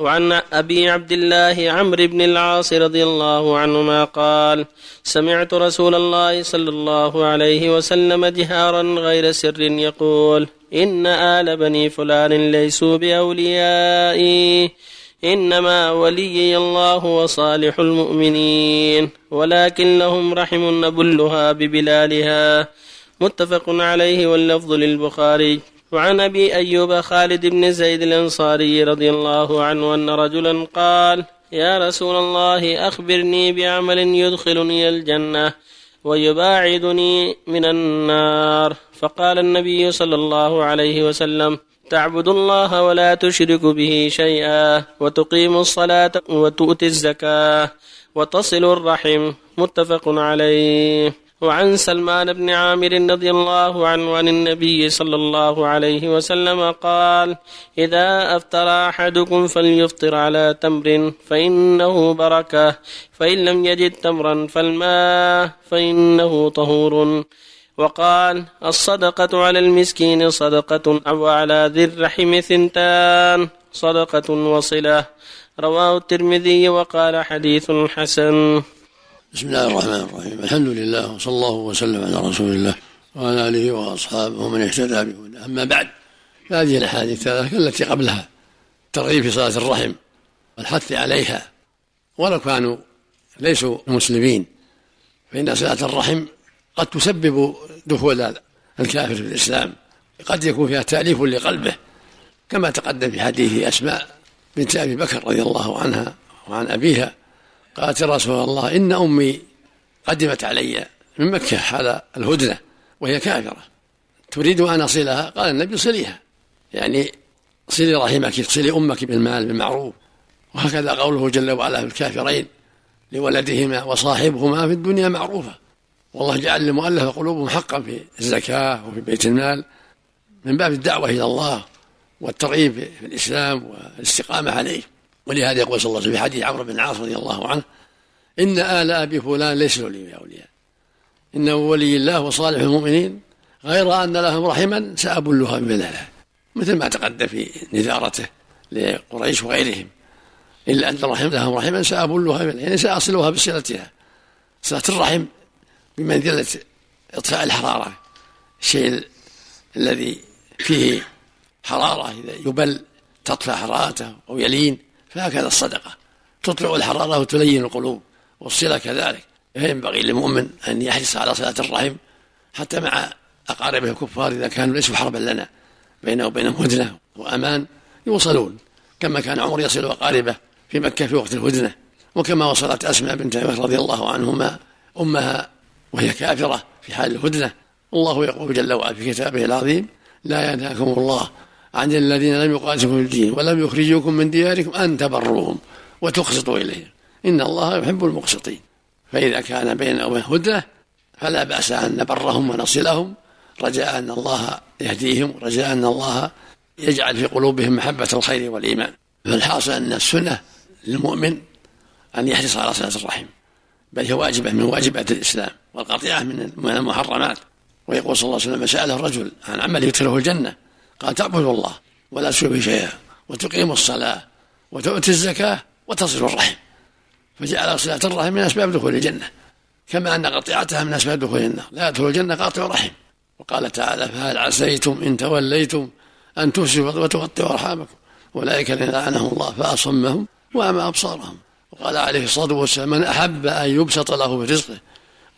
وعن أبي عبد الله عمرو بن العاص رضي الله عنهما قال سمعت رسول الله صلى الله عليه وسلم جهارا غير سر يقول إن آل بني فلان ليسوا بأوليائي إنما وليي الله وصالح المؤمنين ولكن لهم رحم نبلها ببلالها. متفق عليه واللفظ للبخاري. وعن أبي أيوب خالد بن زيد الأنصاري رضي الله عنه أن رجلا قال يا رسول الله أخبرني بعمل يدخلني الجنة ويباعدني من النار. فقال النبي صلى الله عليه وسلم تعبد الله ولا تشرك به شيئا وتقيم الصلاة وتؤتي الزكاة وتصل الرحم. متفق عليه. وعن سلمان بن عامر رضي الله عنه عن النبي صلى الله عليه وسلم قال إذا أفطر أحدكم فليفطر على تمر فإنه بركة فإن لم يجد تمرا فالماء فإنه طهور. وقال الصدقة على المسكين صدقة أو على ذي الرحم ثنتان صدقة وصلة. رواه الترمذي وقال حديث حسن. بسم الله الرحمن الرحيم. الحمد لله وصلى الله وسلم على رسول الله وعلى آله وأصحابه ومن اهتدى بهداه. أما بعد فهذه الأحاديث الثلاثه التي قبلها الترغيب في صلاة الرحم والحث عليها. ولو كانوا ليسوا مسلمين فإن صلاة الرحم قد تسبب دخول الكافر في الإسلام. قد يكون فيها تأليف لقلبه كما تقدم في حديث أسماء بنت أبي بكر رضي الله عنها وعن أبيها. قالت يا رسول الله إن أمي قدمت علي من مكة حال الهدنة وهي كافرة. تريد أن أصلها؟ قال النبي صليها. يعني صلي رحمك صلي أمك بالمال بالمعروف. وهكذا قوله جل وعلا في الكافرين لولدهما وصاحبهما في الدنيا معروفة. والله جعل للمؤلفة قلوبهم حقا في الزكاة وفي بيت المال. من باب الدعوة إلى الله والترغيب في الإسلام والاستقامة عليه. ولهذا يقول صلى الله عليه وسلم في حديث عمرو بن العاص رضي الله عنه إن آل أبي فلان ليس لي أولياء إنه ولي الله وصالح المؤمنين غير أن لهم رحما سأبلها ببلاله مثل ما تقدم في نذارته لقريش وغيرهم إلا أن رحم لهم رحما سأبلها يعني سأصلها بصلتها صلة الرحم بمنزلة إطفاء الحرارة الشيء الذي فيه حرارة إذا يبل تطفى حرارته أو يلين فهكذا الصدقة. تطلع الحرارة وتلين القلوب. والصلة كذلك. فينبغي للمؤمن أن يحرص على صلة الرحم حتى مع أقاربه الكفار إذا كانوا ليسوا حربا لنا. بينه وبينهم هدنة وأمان يوصلون. كما كان عمر يصل أقاربه في مكة في وقت الهدنة. وكما وصلت أسماء بنت رضي الله عنهما أمها وهي كافرة في حال الهدنة. الله يقول جل وعلا في كتابه العظيم لا ينهاكم الله عن الذين لم يقاتلوا في الدين ولم يخرجوكم من دياركم أن تبروهم وتقسطوا إليهم. إن الله يحب المقسطين. فإذا كان بيننا وبين هدنة فلا بأس أن نبرهم ونصلهم. رجاء أن الله يهديهم رجاء أن الله يجعل في قلوبهم محبة الخير والإيمان. فالحاصل أن السنة للمؤمن أن يحرص على صلة الرحم. بل هي واجبة من واجبات الإسلام والقطيعة من المحرمات. ويقول صلى الله عليه وسلم سأله الرجل عن عمل يدخله الجنة. قال تعبد الله ولا تشرك شيئا وتقيم الصلاة وتؤتي الزكاة وتصل الرحم. فجعل صلة الرحم من أسباب دخول الجنة. كما أن قطيعتها من أسباب دخول النار. لا يدخل الجنة قاطع رحم. وقال تعالى فهل عسيتم إن توليتم أن تفسدوا وتقطعوا أرحامكم؟ أولئك الذين لعنهم الله فأصمهم وأعمى أبصارهم. وقال عليه الصلاة والسلام من أحب أن يبسط له في رزقه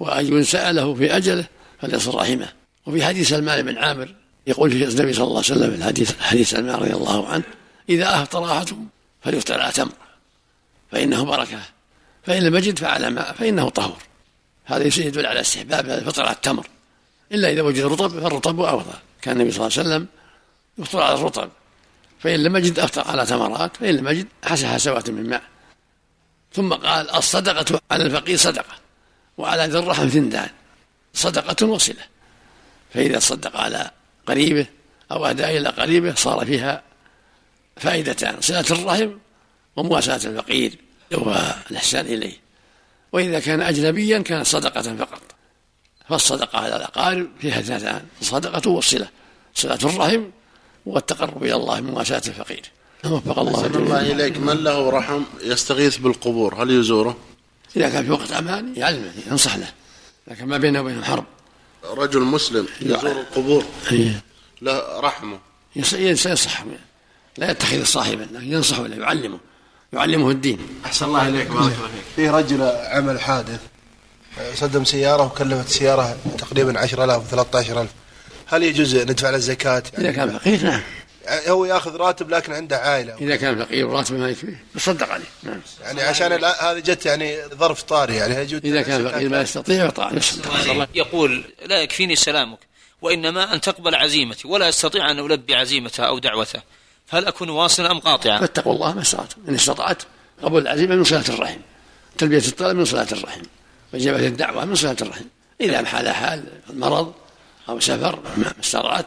وأن ينسأ له في أجله فليصل رحمه. وفي حديث سلمان بن عامر يقول في النبي صلى الله عليه وسلم الحديث حديث سلمان رضي الله عنه إذا أفطر أحدكم فليفطر على تمر فإنه بركة فإن لم يجد فعلى ماء فإنه طهور. هذا يدل على استحباب الفطر على التمر. إلا إذا وجد رطب فالرطب أفضل كان النبي صلى الله عليه وسلم يفطر على الرطب. فإن لم يجد أفطر على تمرات فإن لم يجد حسى حسوات من ماء. ثم قال الصدقة على الفقير صدقة وعلى ذي الرحم ثنتان صدقة وصلة. فإذا صدق على قريبة أو أهدى إلى قريبة صار فيها فائدتان صلة الرحم ومواساة الفقير والإحسان إليه. وإذا كان أجنبيا كانت صدقة فقط. فالصدقة على الأقارب فيها اثنتان الصدقة والصلة صلة الرحم والتقرب إلى الله من مواساة الفقير. وفق الله أحسن الله إليك. من له رحم يستغيث بالقبور؟ هل يزوره؟ إذا كان في وقت أمان يعلمه ينصح له. لكن ما بينه وبينه حرب. رجل مسلم يزور القبور إيه. له رحمه. ينصح. لا يتخذ صاحبا لكن ينصح ولا يعلمه. يعلمه الدين. أحسن الله إليك بارك الله فيك. في رجل عمل حادث صدم سيارة وكلفت السيارة تقريبا 10000 13000 هل يجوز ندفع له الزكاة؟ إذا كان فقير نعم. هو ياخذ راتب لكن عنده عائلة. إذا كان فقير وراتبه ما يكفيه. يصدق عليه. نعم. يعني عشان هذه جت يعني ظرف طارئ يعني يجوز إذا كان فقير ما يستطيع يطلع يصدق يقول لا يكفيني سلامك وإنما أن تقبل عزيمتي ولا أستطيع أن ألبي عزيمته أو دعوته فهل أكون واصلا أم قاطعا؟ فاتقوا الله ما استطعتم. إن استطعت قبول العزيمة من صلاة الرحم. تلبية الطلب من صلاة الرحم. وإجابة الدعوة من صلاة الرحم. إذا حال حال مرض أو سفر ما استطعت.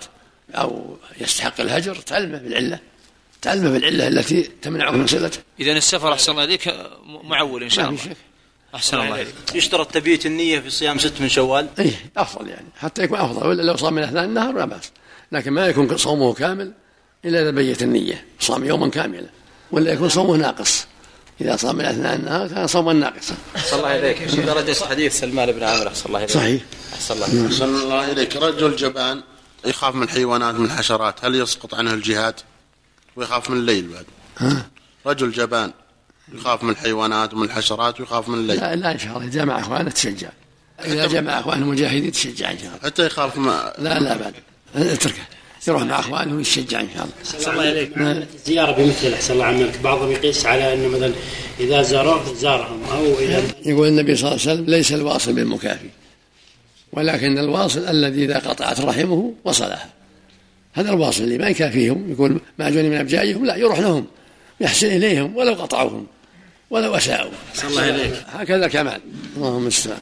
أو يستحق الهجر تعلمه بالعلة تعلمه بالعلة التي تمنعه من صلته. إذا السفر أحسن الله إليك معول إن شاء الله. شك. أحسن الله إليك. يشترط تبيت النية في صيام ست من شوال؟ إيه أفضل يعني حتى يكون أفضل. ولا لو صام من أثناء النهار لا بأس. لكن ما يكون صومه كامل إلا إذا بيت النية. صام يوما كاملا. ولا يكون صومه ناقص. إذا صام من أثناء النهار كان صوما ناقصا. أحسن الله إليك. درجة حديث سلمان بن عامر أحسن الله إليك. صحيح. أحسن الله أحسن الله إليك. رجل جبان. يخاف من الحيوانات من الحشرات. هل يسقط عنه الجهاد؟ ويخاف من الليل بعد. ها؟ رجل جبان يخاف من الحيوانات ومن الحشرات ويخاف من الليل. لا, لا إن شاء الله. إذا جمع أخوانه تشجع. إذا جمع أخوانه مجاهدين تشجع إن شاء الله. حتى يخاف ما لا لا بعد. اتركه. يروح مع أخوانه ويتشجع إن شاء الله. أحسن الله إليك. الزيارة بمثل أحسن الله عملك بعضهم يقيس على أنه مثلا إذا زاروه زارهم أو إذا يقول النبي صلى الله عليه وسلم ليس الواصل بالمكافي. ولكن الواصل الذي إذا قطعت رحمه وصلها. هذا الواصل اللي ما يكافيهم يقول معجوني من أبجائهم لا يروح لهم يحسن إليهم ولو قطعوهم ولو أساءوا. الله إليك هكذا كمال. اللهم المستعان